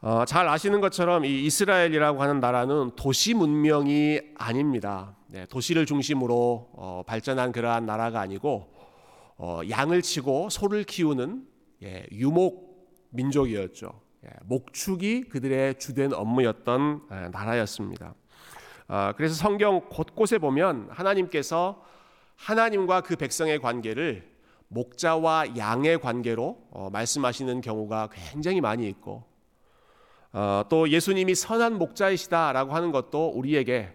어, 잘 아시는 것처럼 이 이스라엘이라고 하는 나라는 도시 문명이 아닙니다. 네, 도시를 중심으로 어, 발전한 그러한 나라가 아니고 어, 양을 치고 소를 키우는 예, 유목 민족이었죠. 예, 목축이 그들의 주된 업무였던 예, 나라였습니다. 아, 그래서 성경 곳곳에 보면 하나님께서 하나님과 그 백성의 관계를 목자와 양의 관계로 어, 말씀하시는 경우가 굉장히 많이 있고 어, 또 예수님이 선한 목자이시다라고 하는 것도 우리에게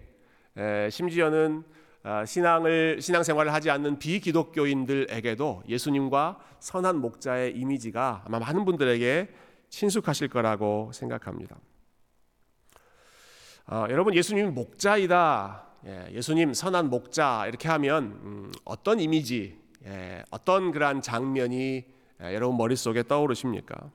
에, 심지어는 어, 신앙을 신앙생활을 하지 않는 비기독교인들에게도 예수님과 선한 목자의 이미지가 아마 많은 분들에게 친숙하실 거라고 생각합니다. 어, 여러분 예수님 목자이다. 예, 수님 선한 목자 이렇게 하면 음, 어떤 이미지, 예, 어떤 그러한 장면이 예, 여러분 머릿속에 떠오르십니까?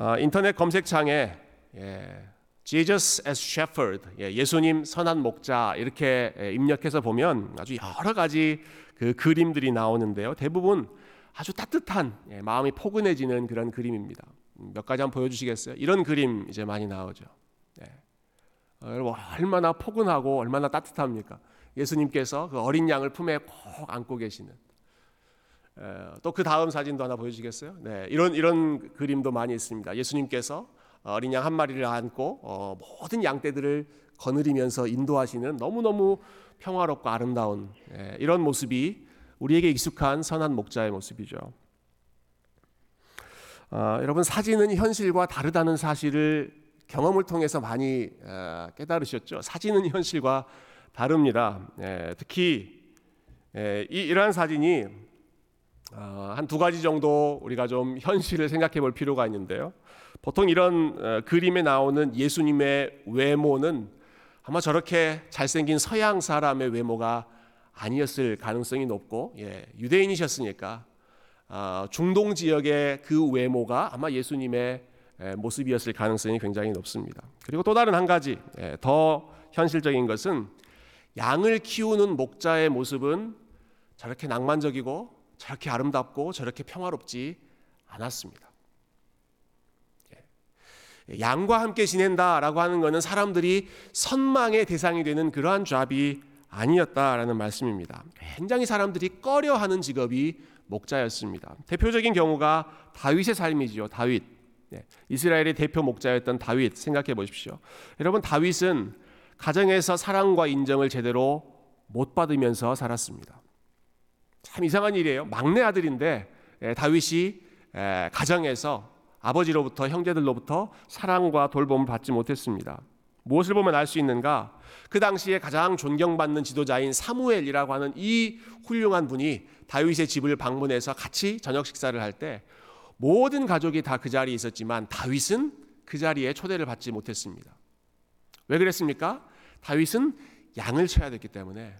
어, 인터넷 검색창에 예, Jesus as Shepherd, 예, 예수님 선한 목자 이렇게 예, 입력해서 보면 아주 여러 가지 그 그림들이 나오는데요. 대부분 아주 따뜻한 예, 마음이 포근해지는 그런 그림입니다. 몇 가지 한번 보여주시겠어요? 이런 그림 이제 많이 나오죠. 네. 어, 얼마나 포근하고 얼마나 따뜻합니까? 예수님께서 그 어린 양을 품에 꼭 안고 계시는. 또 그 다음 사진도 하나 보여주시겠어요? 네, 이런 이런 그림도 많이 있습니다. 예수님께서 어린 양 한 마리를 안고 어, 모든 양떼들을 거느리면서 인도하시는 너무 너무 평화롭고 아름다운 예, 이런 모습이 우리에게 익숙한 선한 목자의 모습이죠. 어, 여러분 사진은 현실과 다르다는 사실을 경험을 통해서 많이 어, 깨달으셨죠. 사진은 현실과 다릅니다. 예, 특히 예, 이, 이러한 사진이 어, 한 두 가지 정도 우리가 좀 현실을 생각해 볼 필요가 있는데요. 보통 이런 어, 그림에 나오는 예수님의 외모는 아마 저렇게 잘생긴 서양 사람의 외모가 아니었을 가능성이 높고 예, 유대인이셨으니까 어, 중동 지역의 그 외모가 아마 예수님의 모습이었을 가능성이 굉장히 높습니다. 그리고 또 다른 한 가지 더 현실적인 것은 양을 키우는 목자의 모습은 저렇게 낭만적이고 저렇게 아름답고 저렇게 평화롭지 않았습니다. 양과 함께 지낸다라고 하는 것은 사람들이 선망의 대상이 되는 그러한 잡이 아니었다라는 말씀입니다. 굉장히 사람들이 꺼려하는 직업이 목자였습니다. 대표적인 경우가 다윗의 삶이지요. 다윗. 네. 이스라엘의 대표 목자였던 다윗 생각해 보십시오. 여러분 다윗은 가정에서 사랑과 인정을 제대로 못 받으면서 살았습니다. 참 이상한 일이에요. 막내 아들인데 예, 다윗이 예, 가정에서 아버지로부터 형제들로부터 사랑과 돌봄을 받지 못했습니다. 무엇을 보면 알 수 있는가? 그 당시에 가장 존경받는 지도자인 사무엘이라고 하는 이 훌륭한 분이 다윗의 집을 방문해서 같이 저녁 식사를 할 때 모든 가족이 다 그 자리에 있었지만 다윗은 그 자리에 초대를 받지 못했습니다. 왜 그랬습니까? 다윗은 양을 쳐야 됐기 때문에 예,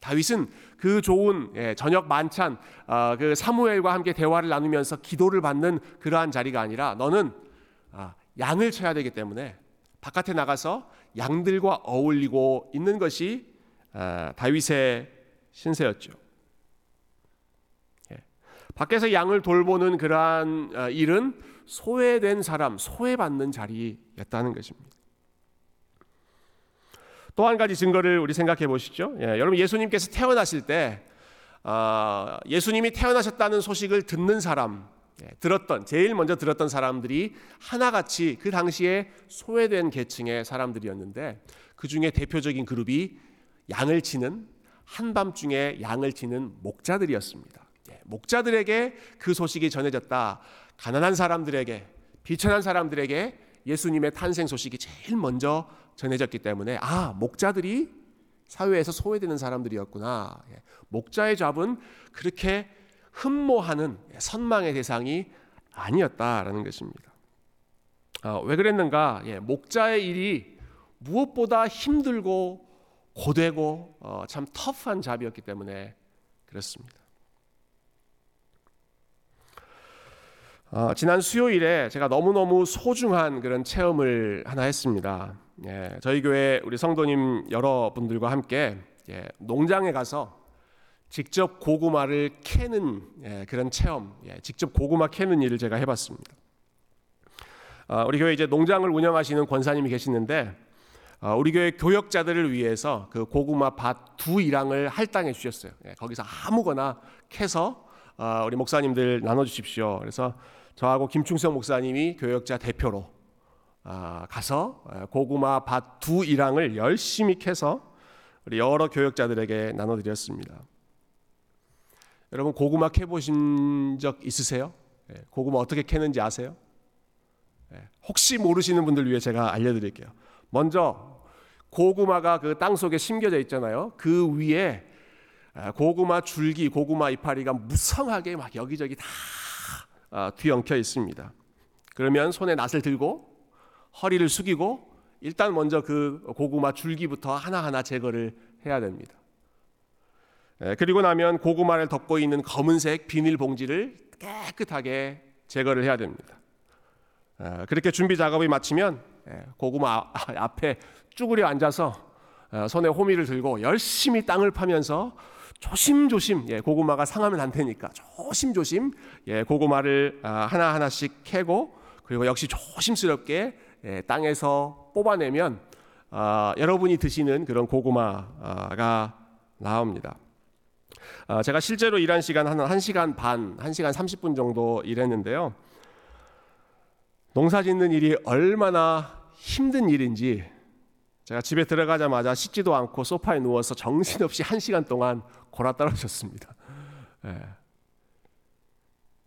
다윗은 그 좋은 예, 저녁 만찬 어, 그 사무엘과 함께 대화를 나누면서 기도를 받는 그러한 자리가 아니라 너는 아, 양을 쳐야 되기 때문에 바깥에 나가서 양들과 어울리고 있는 것이 아, 다윗의 신세였죠. 예, 밖에서 양을 돌보는 그러한 어, 일은 소외된 사람, 소외받는 자리였다는 것입니다. 또 한 가지 증거를 우리 생각해 보시죠. 예, 여러분 예수님께서 태어나실 때 어, 예수님이 태어나셨다는 소식을 듣는 사람, 예, 들었던 제일 먼저 들었던 사람들이 하나같이 그 당시에 소외된 계층의 사람들이었는데 그 중에 대표적인 그룹이 양을 치는 한밤중에 양을 치는 목자들이었습니다. 예, 목자들에게 그 소식이 전해졌다. 가난한 사람들에게 비천한 사람들에게 예수님의 탄생 소식이 제일 먼저 전해졌기 때문에 아 목자들이 사회에서 소외되는 사람들이었구나. 예, 목자의 잡은 그렇게 흠모하는 선망의 대상이 아니었다라는 것입니다. 어, 왜 그랬는가? 예, 목자의 일이 무엇보다 힘들고 고되고 어, 참 터프한 잡이었기 때문에 그렇습니다. 어, 지난 수요일에 제가 너무너무 소중한 그런 체험을 하나 했습니다. 예, 저희 교회 우리 성도님 여러분들과 함께 예, 농장에 가서 직접 고구마를 캐는 예, 그런 체험, 예, 직접 고구마 캐는 일을 제가 해봤습니다. 어, 우리 교회 이제 농장을 운영하시는 권사님이 계시는데 어, 우리 교회 교역자들을 위해서 그 고구마 밭두 일항을 할당해 주셨어요. 예, 거기서 아무거나 캐서 어, 우리 목사님들 나눠 주십시오. 그래서 저하고 김충성 목사님이 교역자 대표로 아, 가서 어, 고구마 밭두 일항을 열심히 캐서 우리 여러 교역자들에게 나눠 드렸습니다. 여러분 고구마 캐 보신 적 있으세요? 예, 고구마 어떻게 캐는지 아세요? 예, 혹시 모르시는 분들 위해 제가 알려드릴게요. 먼저 고구마가 그 땅 속에 심겨져 있잖아요. 그 위에 아, 고구마 줄기, 고구마 이파리가 무성하게 막 여기저기 다 아, 뒤엉켜 있습니다. 그러면 손에 낫을 들고 허리를 숙이고 일단 먼저 그 고구마 줄기부터 하나하나 제거를 해야 됩니다. 예, 그리고 나면 고구마를 덮고 있는 검은색 비닐 봉지를 깨끗하게 제거를 해야 됩니다. 아, 그렇게 준비 작업이 마치면 예, 고구마 앞에 쭈그려 앉아서 어, 손에 호미를 들고 열심히 땅을 파면서 조심조심 예, 고구마가 상하면 안 되니까 조심조심 예, 고구마를 아, 하나 하나씩 캐고 그리고 역시 조심스럽게 땅에서 뽑아내면 아, 여러분이 드시는 그런 고구마가 나옵니다. 아, 제가 실제로 일한 시간 한 1시간 반, 1시간 30분 정도 일했는데요. 농사 짓는 일이 얼마나 힘든 일인지 제가 집에 들어가자마자 씻지도 않고 소파에 누워서 정신없이 한 시간 동안 골아 떨어졌습니다. 예.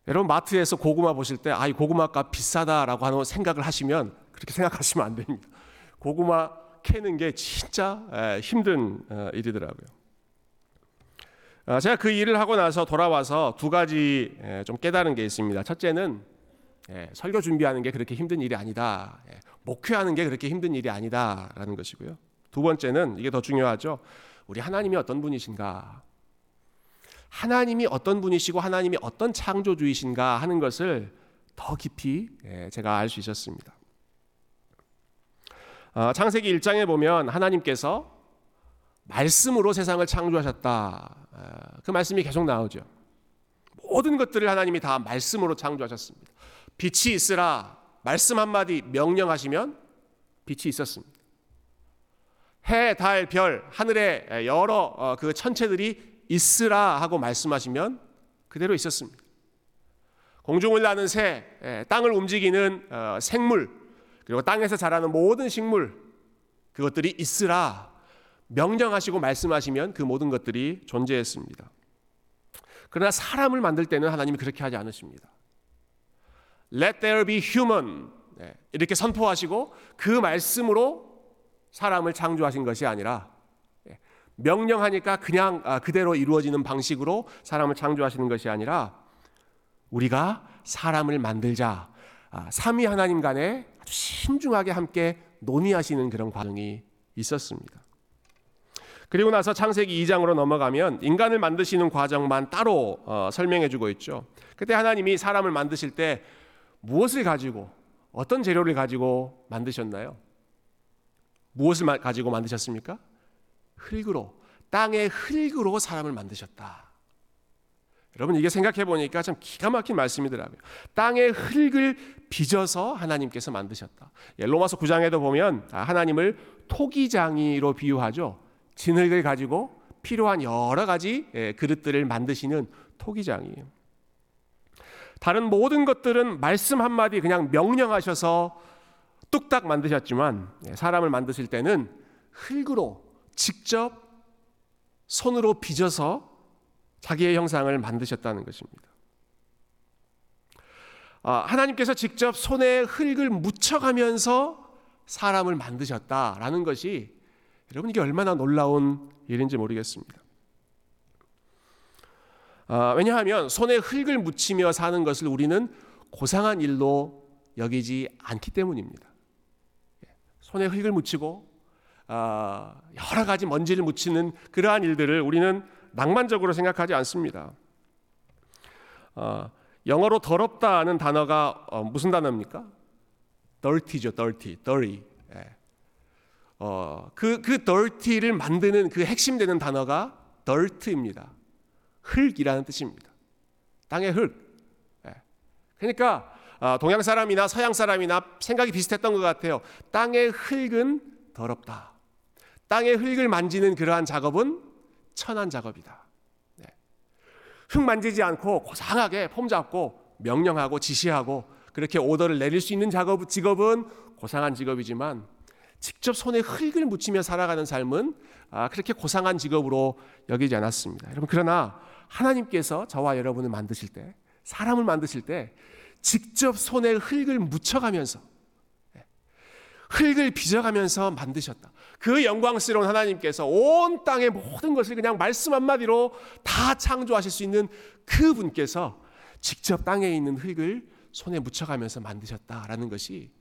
여러분 마트에서 고구마 보실 때 아 이 고구마가 비싸다라고 하는 생각을 하시면 그렇게 생각하시면 안 됩니다. 고구마 캐는 게 진짜 예, 힘든 어, 일이더라고요. 아, 제가 그 일을 하고 나서 돌아와서 두 가지 예, 좀 깨달은 게 있습니다. 첫째는 예, 설교 준비하는 게 그렇게 힘든 일이 아니다. 예, 목회하는 게 그렇게 힘든 일이 아니다라는 것이고요. 두 번째는 이게 더 중요하죠. 우리 하나님이 어떤 분이신가? 하나님이 어떤 분이시고 하나님이 어떤 창조주이신가 하는 것을 더 깊이 예, 제가 알 수 있었습니다. 아, 창세기 1장에 보면 하나님께서 말씀으로 세상을 창조하셨다. 아, 그 말씀이 계속 나오죠. 모든 것들을 하나님이 다 말씀으로 창조하셨습니다. 빛이 있으라 말씀 한마디 명령하시면 빛이 있었습니다. 해, 달, 별, 하늘에 여러 어, 그 천체들이 있으라 하고 말씀하시면 그대로 있었습니다. 공중을 나는 새, 땅을 움직이는 어, 생물, 그리고 땅에서 자라는 모든 식물, 그것들이 있으라 명령하시고 말씀하시면 그 모든 것들이 존재했습니다. 그러나 사람을 만들 때는 하나님이 그렇게 하지 않으십니다. Let there be human. 네, 이렇게 선포하시고 그 말씀으로 사람을 창조하신 것이 아니라 예, 명령하니까 그냥 아, 그대로 이루어지는 방식으로 사람을 창조하시는 것이 아니라 우리가 사람을 만들자. 아, 삼위 하나님 간에 아주 신중하게 함께 논의하시는 그런 과정이 있었습니다. 그리고 나서 창세기 2장으로 넘어가면 인간을 만드시는 과정만 따로 어, 설명해 주고 있죠. 그때 하나님이 사람을 만드실 때 무엇을 가지고 어떤 재료를 가지고 만드셨나요? 무엇을 가지고 만드셨습니까? 흙으로 땅의 흙으로 사람을 만드셨다. 여러분 이게 생각해 보니까 참 기가 막힌 말씀이더라고요. 땅의 흙을 빚어서 하나님께서 만드셨다. 예, 로마서 9장에도 보면 아, 하나님을 토기장이로 비유하죠. 진흙을 가지고 필요한 여러 가지 예, 그릇들을 만드시는 토기장이에요. 다른 모든 것들은 말씀 한마디 그냥 명령하셔서 뚝딱 만드셨지만 예, 사람을 만드실 때는 흙으로 직접 손으로 빚어서 자기의 형상을 만드셨다는 것입니다. 아, 하나님께서 직접 손에 흙을 묻혀가면서 사람을 만드셨다라는 것이 여러분 이게 얼마나 놀라운 일인지 모르겠습니다. 아, 왜냐하면 손에 흙을 묻히며 사는 것을 우리는 고상한 일로 여기지 않기 때문입니다. 예, 손에 흙을 묻히고 아, 여러 가지 먼지를 묻히는 그러한 일들을 우리는 낭만적으로 생각하지 않습니다. 아, 영어로 더럽다는 단어가 어, 무슨 단어입니까? dirty죠, dirty, dirty. 예. 어, 그, 그 dirty를 만드는 그 핵심되는 단어가 dirt입니다. 흙이라는 뜻입니다. 땅의 흙. 예. 그러니까 아, 동양 사람이나 서양 사람이나 생각이 비슷했던 것 같아요. 땅의 흙은 더럽다. 땅의 흙을 만지는 그러한 작업은 천한 작업이다. 네. 흙 만지지 않고 고상하게 폼 잡고 명령하고 지시하고 그렇게 오더를 내릴 수 있는 작업 직업은 고상한 직업이지만 직접 손에 흙을 묻히며 살아가는 삶은 아, 그렇게 고상한 직업으로 여기지 않았습니다. 여러분 그러나 하나님께서 저와 여러분을 만드실 때 사람을 만드실 때 직접 손에 흙을 묻혀가면서 예, 흙을 빚어가면서 만드셨다. 그 영광스러운 하나님께서 온 땅의 모든 것을 그냥 말씀 한마디로 다 창조하실 수 있는 그 분께서 직접 땅에 있는 흙을 손에 묻혀가면서 만드셨다라는 것이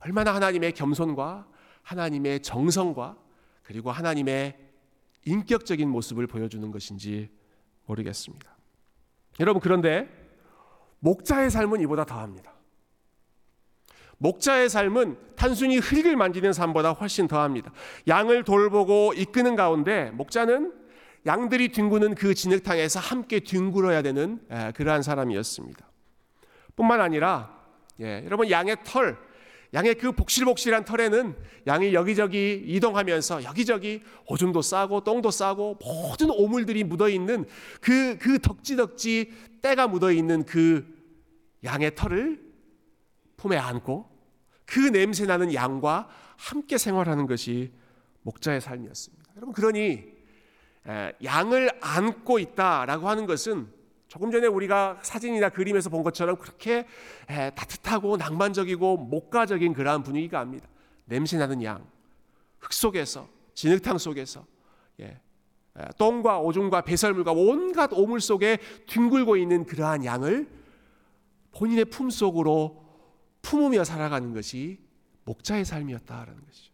얼마나 하나님의 겸손과 하나님의 정성과 그리고 하나님의 인격적인 모습을 보여주는 것인지 모르겠습니다. 여러분 그런데 목자의 삶은 이보다 더합니다. 목자의 삶은 단순히 흙을 만지는 삶보다 훨씬 더합니다. 양을 돌보고 이끄는 가운데 목자는 양들이 뒹구는 그 진흙탕에서 함께 뒹굴어야 되는 그러한 사람이었습니다. 뿐만 아니라 예, 여러분 양의 털, 양의 그 복실복실한 털에는 양이 여기저기 이동하면서 여기저기 오줌도 싸고 똥도 싸고 모든 오물들이 묻어 있는 그, 그 덕지덕지 때가 묻어 있는 그 양의 털을 품에 안고 그 냄새 나는 양과 함께 생활하는 것이 목자의 삶이었습니다. 여러분, 그러니 양을 안고 있다라고 하는 것은 조금 전에 우리가 사진이나 그림에서 본 것처럼 그렇게 따뜻하고 낭만적이고 목가적인 그러한 분위기가 아닙니다. 냄새 나는 양, 흙 속에서 진흙탕 속에서 예, 똥과 오줌과 배설물과 온갖 오물 속에 뒹굴고 있는 그러한 양을 본인의 품 속으로 품으며 살아가는 것이 목자의 삶이었다라는 것이죠.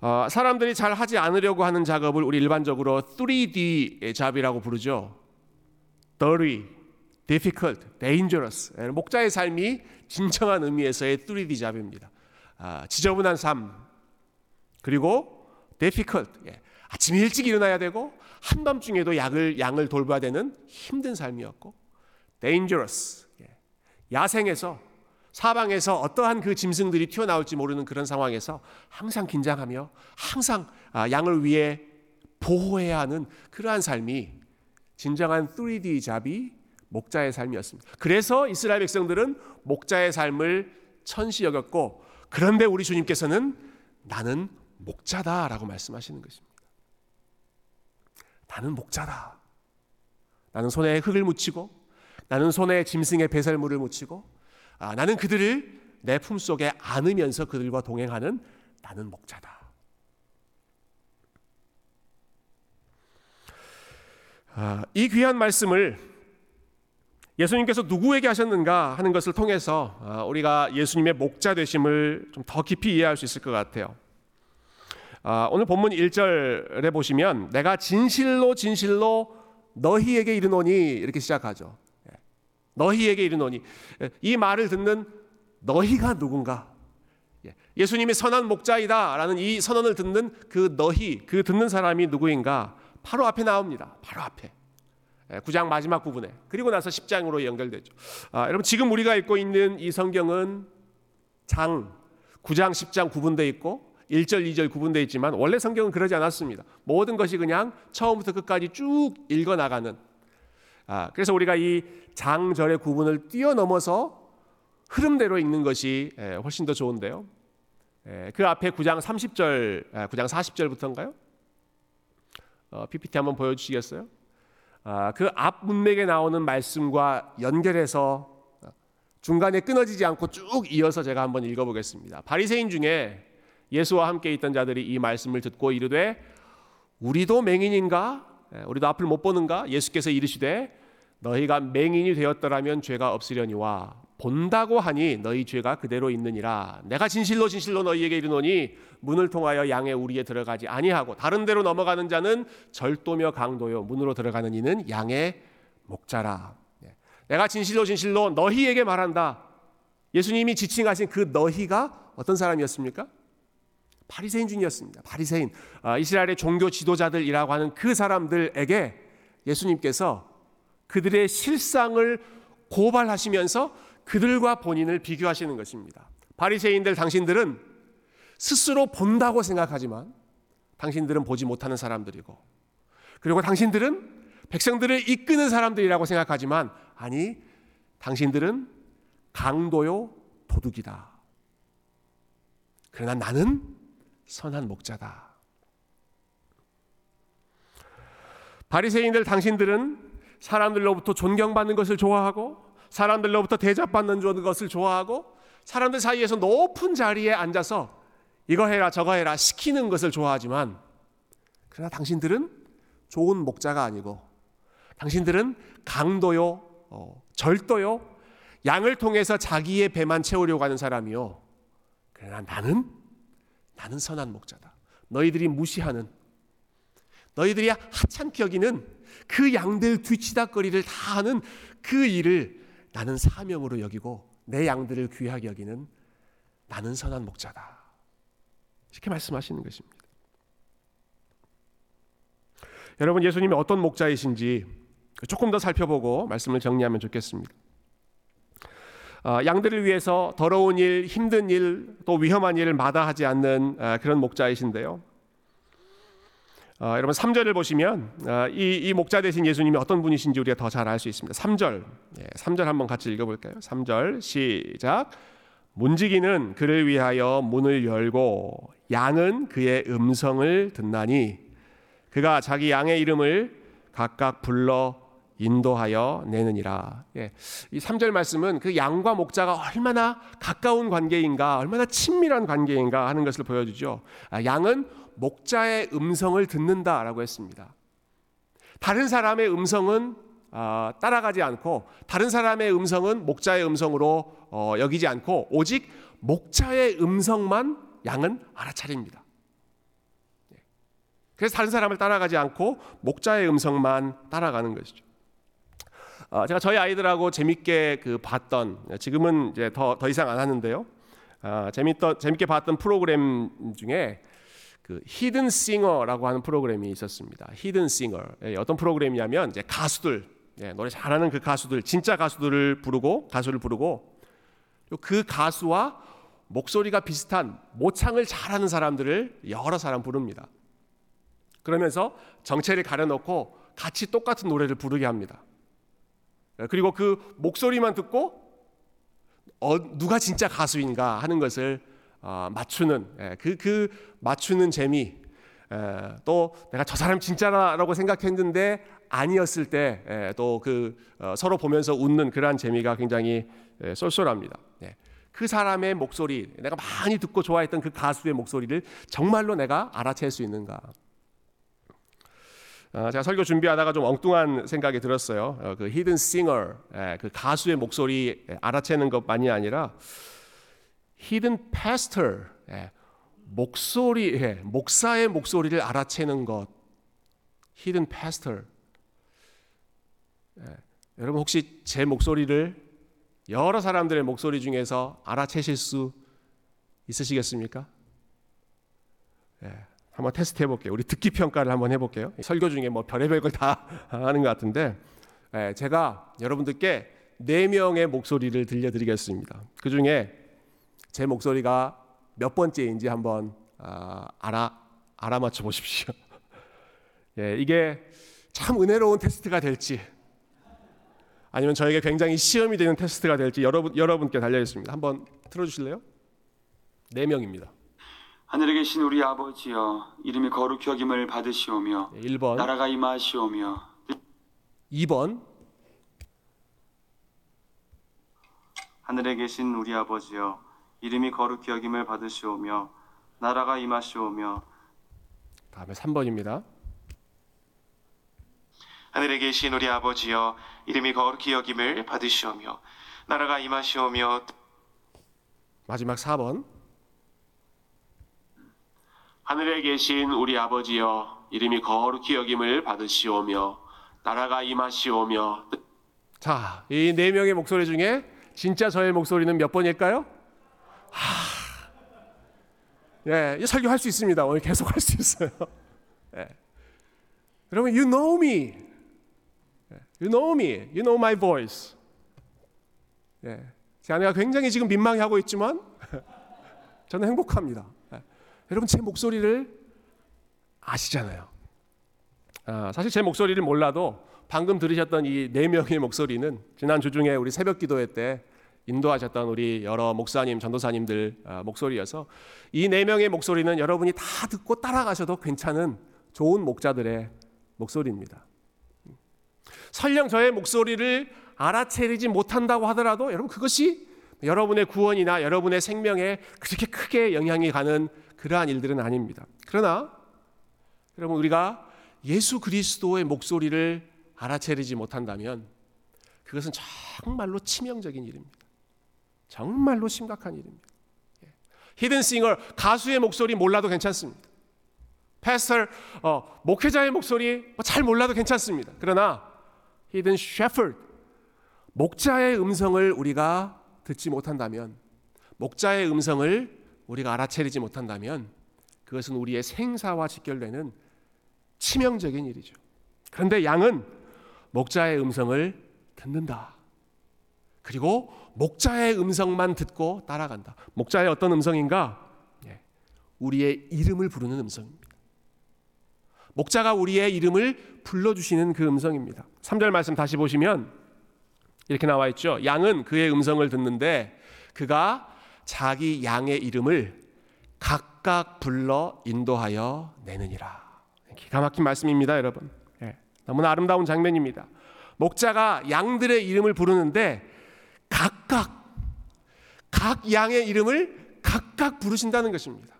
어, 사람들이 잘 하지 않으려고 하는 작업을 우리 일반적으로 3D 잡이라고 부르죠. dirty, difficult, dangerous. 예, 목자의 삶이 진정한 의미에서의 3D 잡입니다. 아, 지저분한 삶, 그리고 difficult. 예, 아침 일찍 일어나야 되고 한밤중에도 양을 양을 돌봐야 되는 힘든 삶이었고 dangerous. 예, 야생에서 사방에서 어떠한 그 짐승들이 튀어나올지 모르는 그런 상황에서 항상 긴장하며 항상 아, 양을 위해 보호해야 하는 그러한 삶이 진정한 3D 잡이 목자의 삶이었습니다. 그래서 이스라엘 백성들은 목자의 삶을 천시 여겼고 그런데 우리 주님께서는 나는 목자다라고 말씀하시는 것입니다. 나는 목자다. 나는 손에 흙을 묻히고 나는 손에 짐승의 배설물을 묻히고 아, 나는 그들을 내 품속에 안으면서 그들과 동행하는 나는 목자다. 아, 이 귀한 말씀을 예수님께서 누구에게 하셨는가 하는 것을 통해서 아, 우리가 예수님의 목자 되심을 좀 더 깊이 이해할 수 있을 것 같아요. 아, 오늘 본문 1절에 보시면 내가 진실로 진실로 너희에게 이르노니 이렇게 시작하죠. 너희에게 이르노니 이 말을 듣는 너희가 누군가? 예, 예수님이 선한 목자이다라는 이 선언을 듣는 그 너희, 그 듣는 사람이 누구인가? 바로 앞에 나옵니다. 바로 앞에. 9장 예, 마지막 부분에. 그리고 나서 10장으로 연결되죠. 아, 여러분 지금 우리가 읽고 있는 이 성경은 장 9장 10장 구분되어 있고 1절 2절 구분되어 있지만 원래 성경은 그러지 않았습니다. 모든 것이 그냥 처음부터 끝까지 쭉 읽어 나가는 아, 그래서 우리가 이 장절의 구분을 뛰어넘어서 흐름대로 읽는 것이 훨씬 더 좋은데요. 그 앞에 9장 30절, 9장 40절부터인가요? 어, PPT 한번 보여주시겠어요? 아, 그 앞 문맥에 나오는 말씀과 연결해서 중간에 끊어지지 않고 쭉 이어서 제가 한번 읽어보겠습니다. 바리새인 중에 예수와 함께 있던 자들이 이 말씀을 듣고 이르되 우리도 맹인인가? 우리도 앞을 못 보는가? 예수께서 이르시되 너희가 맹인이 되었더라면 죄가 없으려니와 본다고 하니 너희 죄가 그대로 있느니라. 내가 진실로 진실로 너희에게 이르노니 문을 통하여 양의 우리에 들어가지 아니하고 다른 데로 넘어가는 자는 절도며 강도요 문으로 들어가는 이는 양의 목자라. 예. 내가 진실로 진실로 너희에게 말한다. 예수님이 지칭하신 그 너희가 어떤 사람이었습니까? 바리새인 중이었습니다. 바리새인 아, 이스라엘의 종교 지도자들이라고 하는 그 사람들에게 예수님께서 그들의 실상을 고발하시면서 그들과 본인을 비교하시는 것입니다. 바리새인들 당신들은 스스로 본다고 생각하지만 당신들은 보지 못하는 사람들이고 그리고 당신들은 백성들을 이끄는 사람들이라고 생각하지만 아니 당신들은 강도요 도둑이다. 그러나 나는 선한 목자다. 바리새인들 당신들은 사람들로부터 존경받는 것을 좋아하고 사람들로부터 대접받는 것을 좋아하고 사람들 사이에서 높은 자리에 앉아서 이거 해라 저거 해라 시키는 것을 좋아하지만 그러나 당신들은 좋은 목자가 아니고 당신들은 강도요 어, 절도요 양을 통해서 자기의 배만 채우려고 하는 사람이요. 그러나 나는 나는 선한 목자다. 너희들이 무시하는 너희들이 하찮게 여기는 그 양들 뒤치다거리를 다 하는 그 일을 나는 사명으로 여기고 내 양들을 귀하게 여기는 나는 선한 목자다. 이렇게 말씀하시는 것입니다. 여러분 예수님이 어떤 목자이신지 조금 더 살펴보고 말씀을 정리하면 좋겠습니다. 어, 양들을 위해서 더러운 일, 힘든 일, 또 위험한 일을 마다하지 않는 어, 그런 목자이신데요. 어, 여러분 3절을 보시면 어, 이, 이, 목자 되신 예수님이 어떤 분이신지 우리가 더 잘 알 수 있습니다. 3절, 예, 3절 한번 같이 읽어볼까요? 3절 시작. 문지기는 그를 위하여 문을 열고 양은 그의 음성을 듣나니 그가 자기 양의 이름을 각각 불러 인도하여 내느니라. 예, 이 3절 말씀은 그 양과 목자가 얼마나 가까운 관계인가, 얼마나 친밀한 관계인가 하는 것을 보여주죠. 아, 양은 목자의 음성을 듣는다라고 했습니다. 다른 사람의 음성은 어, 따라가지 않고 다른 사람의 음성은 목자의 음성으로 어, 여기지 않고 오직 목자의 음성만 양은 알아차립니다. 네. 그래서 다른 사람을 따라가지 않고 목자의 음성만 따라가는 것이죠. 어, 제가 저희 아이들하고 재밌게 그 봤던 지금은 이제 더, 더 이상 안 하는데요. 아, 재밌던 재밌게 봤던 프로그램 중에 그 히든 싱어라고 하는 프로그램이 있었습니다. 히든 싱어 예, 어떤 프로그램이냐면 이제 가수들 예, 노래 잘하는 그 가수들 진짜 가수들을 부르고 가수를 부르고 그 가수와 목소리가 비슷한 모창을 잘하는 사람들을 여러 사람 부릅니다. 그러면서 정체를 가려놓고 같이 똑같은 노래를 부르게 합니다. 예, 그리고 그 목소리만 듣고 어, 누가 진짜 가수인가 하는 것을 어, 맞추는 예, 그, 그 맞추는 재미 예, 또 내가 저 사람 진짜라고 생각했는데 아니었을 때 또그 예, 어, 서로 보면서 웃는 그러한 재미가 굉장히 쏠쏠합니다. 그 사람의 목소리 내가 많이 듣고 좋아했던 그 가수의 목소리를 정말로 내가 알아챌 수 있는가? 어, 제가 설교 준비하다가 좀 엉뚱한 생각이 들었어요. 그 히든 싱어, 그 가수의 목소리 알아채는 것만이 아니라 hidden pastor 예, 목소리 예, 목사의 목소리를 알아채는 것 히든 패스터 예, 여러분 혹시 제 목소리를 여러 사람들의 목소리 중에서 알아채실 수 있으시겠습니까? 예, 한번 테스트 해볼게요. 우리 듣기 평가를 한번 해볼게요. 설교 중에 뭐 별의별 걸 다 하는 것 같은데 예, 제가 여러분들께 네 명의 목소리를 들려드리겠습니다. 그 중에 제 목소리가 몇 번째인지 한번 어, 알아 알아맞혀 보십시오. 예, 이게 참 은혜로운 테스트가 될지 아니면 저에게 굉장히 시험이 되는 테스트가 될지 여러분 여러분께 달려 있습니다. 한번 틀어 주실래요? 네 명입니다. 하늘에 계신 우리 아버지여 이름이 거룩히 여김을 받으시오며 1번. 나라가 임하시오며. 2번. 하늘에 계신 우리 아버지여 이름이 거룩히 여김을 받으시오며 나라가 임하시오며. 다음에 3번입니다. 하늘에 계신 우리 아버지여 이름이 거룩히 여김을 받으시오며 나라가 임하시오며. 마지막 4번. 하늘에 계신 우리 아버지여 이름이 거룩히 여김을 받으시오며 나라가 임하시오며 자, 이 네 명의 목소리 중에 진짜 저의 목소리는 몇 번일까요? 하... 예, 설교할 수 있습니다. 오늘 계속 할 수 있어요. 예. 여러분, you know me. 예, You know me. You know my voice. 예. 제 아내가 굉장히 지금 민망해 하고 있지만 저는 행복합니다. 예. 여러분 제 목소리를 아시잖아요. 아, 사실 제 목소리를 몰라도 방금 들으셨던 이 네 명의 목소리는 지난 주 중에 우리 새벽 기도회 때 인도하셨던 우리 여러 목사님, 전도사님들 아, 목소리여서 이 네 명의 목소리는 여러분이 다 듣고 따라가셔도 괜찮은 좋은 목자들의 목소리입니다. 설령 저의 목소리를 알아채리지 못한다고 하더라도 여러분 그것이 여러분의 구원이나 여러분의 생명에 그렇게 크게 영향이 가는 그러한 일들은 아닙니다. 그러나 여러분 우리가 예수 그리스도의 목소리를 알아채리지 못한다면 그것은 정말로 치명적인 일입니다. 정말로 심각한 일입니다. 히든 싱어 가수의 목소리 몰라도 괜찮습니다. pastor 어, 목회자의 목소리 뭐 잘 몰라도 괜찮습니다. 그러나 hidden shepherd 목자의 음성을 우리가 듣지 못한다면 목자의 음성을 우리가 알아채리지 못한다면 그것은 우리의 생사와 직결되는 치명적인 일이죠. 그런데 양은 목자의 음성을 듣는다. 그리고 목자의 음성만 듣고 따라간다. 목자의 어떤 음성인가? 예, 우리의 이름을 부르는 음성입니다. 목자가 우리의 이름을 불러주시는 그 음성입니다. 3절 말씀 다시 보시면 이렇게 나와 있죠. 양은 그의 음성을 듣는데 그가 자기 양의 이름을 각각 불러 인도하여 내느니라. 기가 막힌 말씀입니다, 여러분. 예, 너무나 아름다운 장면입니다. 목자가 양들의 이름을 부르는데 각각 각 양의 이름을 각각 부르신다는 것입니다.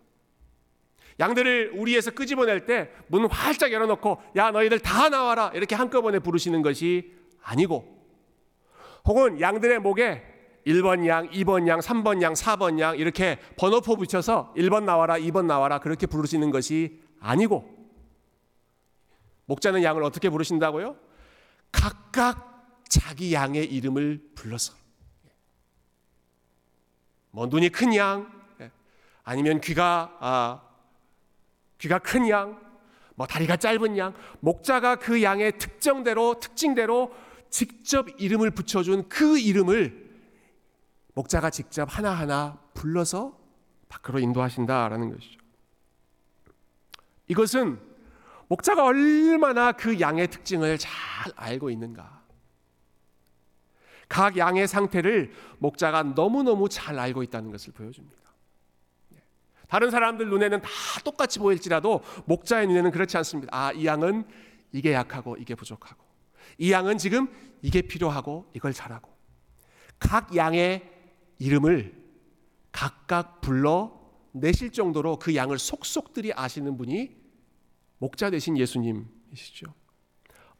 양들을 우리에서 끄집어낼 때 문 활짝 열어놓고 야 너희들 다 나와라 이렇게 한꺼번에 부르시는 것이 아니고 혹은 양들의 목에 1번 양, 2번 양, 3번 양, 4번 양 이렇게 번호표 붙여서 1번 나와라, 2번 나와라 그렇게 부르시는 것이 아니고 목자는 양을 어떻게 부르신다고요? 각각 자기 양의 이름을 불러서 뭐 눈이 큰 양, 예, 아니면 귀가 아, 귀가 큰 양, 뭐 다리가 짧은 양, 목자가 그 양의 특정대로 특징대로 직접 이름을 붙여준 그 이름을 목자가 직접 하나하나 불러서 밖으로 인도하신다라는 것이죠. 이것은 목자가 얼마나 그 양의 특징을 잘 알고 있는가. 각 양의 상태를 목자가 너무너무 잘 알고 있다는 것을 보여줍니다. 다른 사람들 눈에는 다 똑같이 보일지라도 목자의 눈에는 그렇지 않습니다. 아, 이 양은 이게 약하고 이게 부족하고 이 양은 지금 이게 필요하고 이걸 잘하고 각 양의 이름을 각각 불러 내실 정도로 그 양을 속속들이 아시는 분이 목자 되신 예수님이시죠.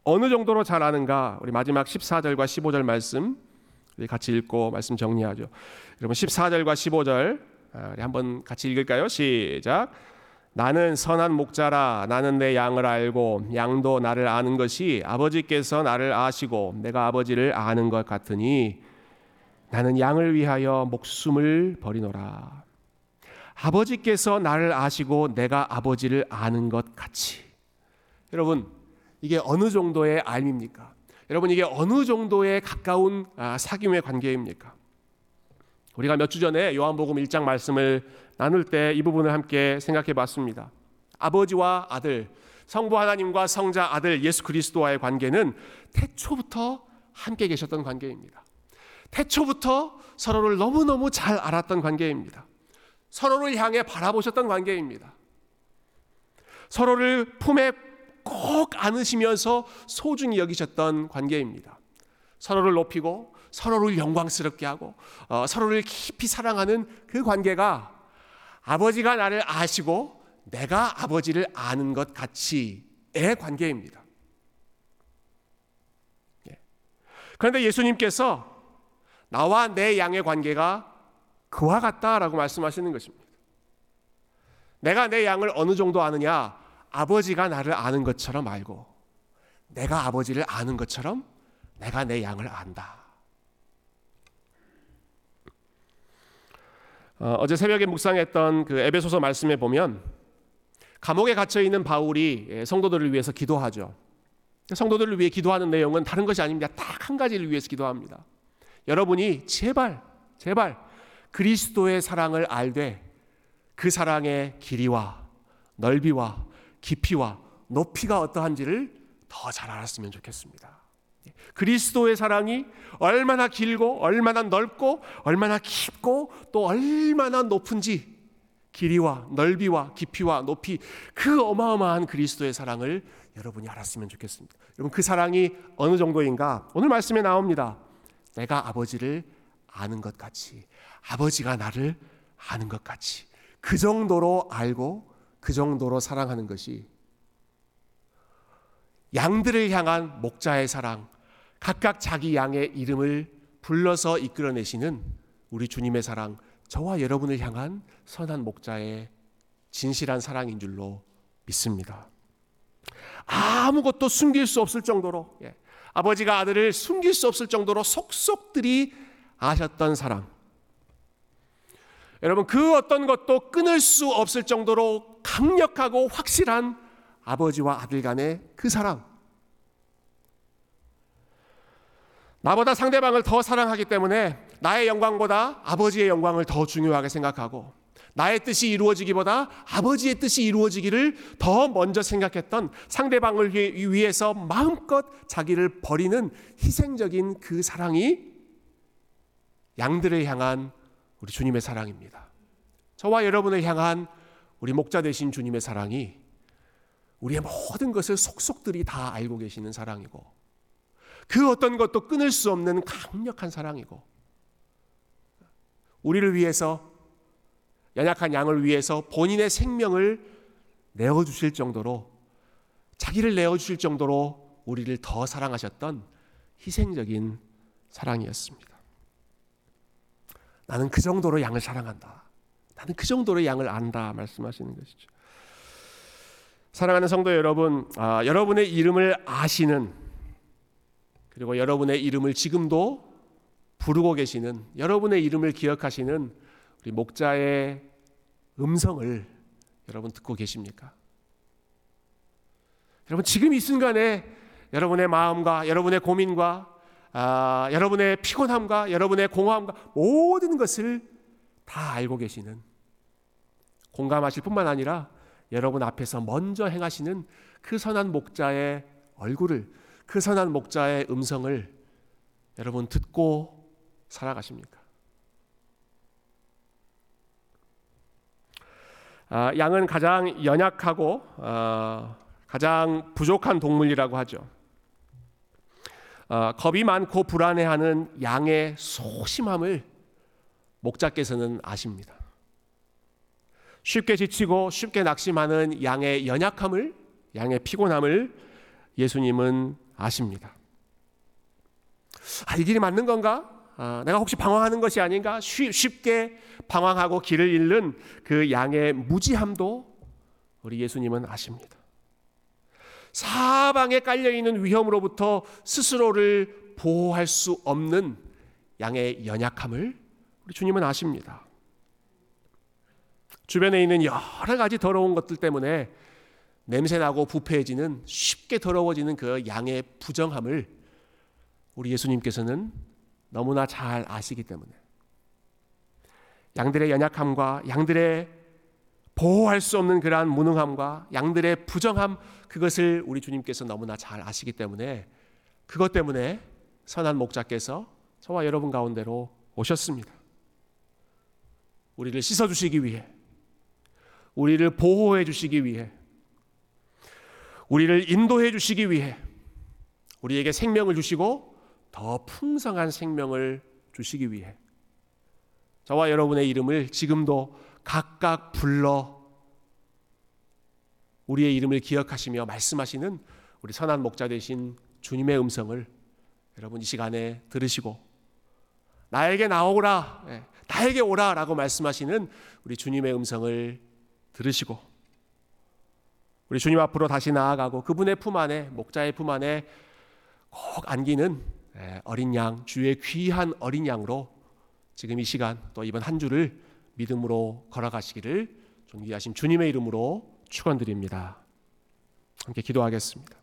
어느 정도로 잘 아는가? 우리 마지막 14절과 15절 말씀 같이 읽고 말씀 정리하죠. 여러분 14절과 15절 아, 한번 같이 읽을까요? 시작. 나는 선한 목자라 나는 내 양을 알고 양도 나를 아는 것이 아버지께서 나를 아시고 내가 아버지를 아는 것 같으니 나는 양을 위하여 목숨을 버리노라. 아버지께서 나를 아시고 내가 아버지를 아는 것 같이. 여러분, 이게 어느 정도의 알입니까? 여러분, 이게 어느 정도의 가까운 아, 사귐의 관계입니까? 우리가 몇 주 전에 요한복음 1장 말씀을 나눌 때 이 부분을 함께 생각해 봤습니다. 아버지와 아들, 성부 하나님과 성자 아들 예수 그리스도와의 관계는 태초부터 함께 계셨던 관계입니다. 태초부터 서로를 너무너무 잘 알았던 관계입니다. 서로를 향해 바라보셨던 관계입니다. 서로를 품에 꼭 안으시면서 소중히 여기셨던 관계입니다. 서로를 높이고 서로를 영광스럽게 하고 어, 서로를 깊이 사랑하는 그 관계가 아버지가 나를 아시고 내가 아버지를 아는 것 같이의 관계입니다. 예. 그런데 예수님께서 나와 내 양의 관계가 그와 같다라고 말씀하시는 것입니다. 내가 내 양을 어느 정도 아느냐? 아버지가 나를 아는 것처럼 알고 내가 아버지를 아는 것처럼 내가 내 양을 안다. 어, 제 새벽에 묵상했던 그 에베소서 말씀에 보면 감옥에 갇혀 있는 바울이 예, 성도들을 위해서 기도하죠. 성도들을 위해 기도하는 내용은 다른 것이 아닙니다. 딱 한 가지를 위해서 기도합니다. 여러분이 제발 제발 그리스도의 사랑을 알되 그 사랑의 길이와 넓이와 깊이와 높이가 어떠한지를 더 잘 알았으면 좋겠습니다. 그리스도의 사랑이 얼마나 길고 얼마나 넓고 얼마나 깊고 또 얼마나 높은지 길이와 넓이와 깊이와 높이 그 어마어마한 그리스도의 사랑을 여러분이 알았으면 좋겠습니다. 여러분 그 사랑이 어느 정도인가? 오늘 말씀에 나옵니다. 내가 아버지를 아는 것 같이 아버지가 나를 아는 것 같이 그 정도로 알고 그 정도로 사랑하는 것이 양들을 향한 목자의 사랑, 각각 자기 양의 이름을 불러서 이끌어내시는 우리 주님의 사랑, 저와 여러분을 향한 선한 목자의 진실한 사랑인 줄로 믿습니다. 아무것도 숨길 수 없을 정도로 예, 아버지가 아들을 숨길 수 없을 정도로 속속들이 아셨던 사랑. 여러분 그 어떤 것도 끊을 수 없을 정도로 강력하고 확실한 아버지와 아들 간의 그 사랑. 나보다 상대방을 더 사랑하기 때문에 나의 영광보다 아버지의 영광을 더 중요하게 생각하고 나의 뜻이 이루어지기보다 아버지의 뜻이 이루어지기를 더 먼저 생각했던 상대방을 위해서 마음껏 자기를 버리는 희생적인 그 사랑이 양들을 향한 우리 주님의 사랑입니다. 저와 여러분을 향한 우리 목자 되신 주님의 사랑이 우리의 모든 것을 속속들이 다 알고 계시는 사랑이고 그 어떤 것도 끊을 수 없는 강력한 사랑이고 우리를 위해서 연약한 양을 위해서 본인의 생명을 내어 주실 정도로 자기를 내어 주실 정도로 우리를 더 사랑하셨던 희생적인 사랑이었습니다. 나는 그 정도로 양을 사랑한다. 나는 그 정도로 양을 안다 말씀하시는 것이죠. 사랑하는 성도 여러분, 아, 여러분의 이름을 아시는 그리고 여러분의 이름을 지금도 부르고 계시는 여러분의 이름을 기억하시는 우리 목자의 음성을 여러분 듣고 계십니까? 여러분 지금 이 순간에 여러분의 마음과 여러분의 고민과 아, 여러분의 피곤함과 여러분의 공허함과 모든 것을 다 알고 계시는 공감하실 뿐만 아니라 여러분 앞에서 먼저 행하시는 그 선한 목자의 얼굴을 그 선한 목자의 음성을 여러분 듣고 살아가십니까? 아, 양은 가장 연약하고 어, 가장 부족한 동물이라고 하죠. 어, 겁이 많고 불안해하는 양의 소심함을 목자께서는 아십니다. 쉽게 지치고 쉽게 낙심하는 양의 연약함을, 양의 피곤함을 예수님은 아십니다. 아, 이 길이 맞는 건가? 아, 내가 혹시 방황하는 것이 아닌가? 쉽 게 방황하고 길을 잃는 그 양의 무지함도 우리 예수님은 아십니다. 사방에 깔려 있는 위험으로부터 스스로를 보호할 수 없는 양의 연약함을 우리 주님은 아십니다. 주변에 있는 여러 가지 더러운 것들 때문에 냄새나고 부패해지는 쉽게 더러워지는 그 양의 부정함을 우리 예수님께서는 너무나 잘 아시기 때문에 양들의 연약함과 양들의 보호할 수 없는 그러한 무능함과 양들의 부정함 그것을 우리 주님께서 너무나 잘 아시기 때문에 그것 때문에 선한 목자께서 저와 여러분 가운데로 오셨습니다. 우리를 씻어 주시기 위해 우리를 보호해 주시기 위해 우리를 인도해 주시기 위해 우리에게 생명을 주시고 더 풍성한 생명을 주시기 위해 저와 여러분의 이름을 지금도 각각 불러 우리의 이름을 기억하시며 말씀하시는 우리 선한 목자 되신 주님의 음성을 여러분 이 시간에 들으시고 나에게 나오라, 예, 나에게 오라라고 말씀하시는 우리 주님의 음성을 들으시고 우리 주님 앞으로 다시 나아가고 그분의 품 안에 목자의 품 안에 꼭 안기는 예, 어린 양 주의 귀한 어린 양으로 지금 이 시간 또 이번 한 주를 믿음으로 걸어가시기를 존귀하신 주님의 이름으로 축원드립니다. 함께 기도하겠습니다.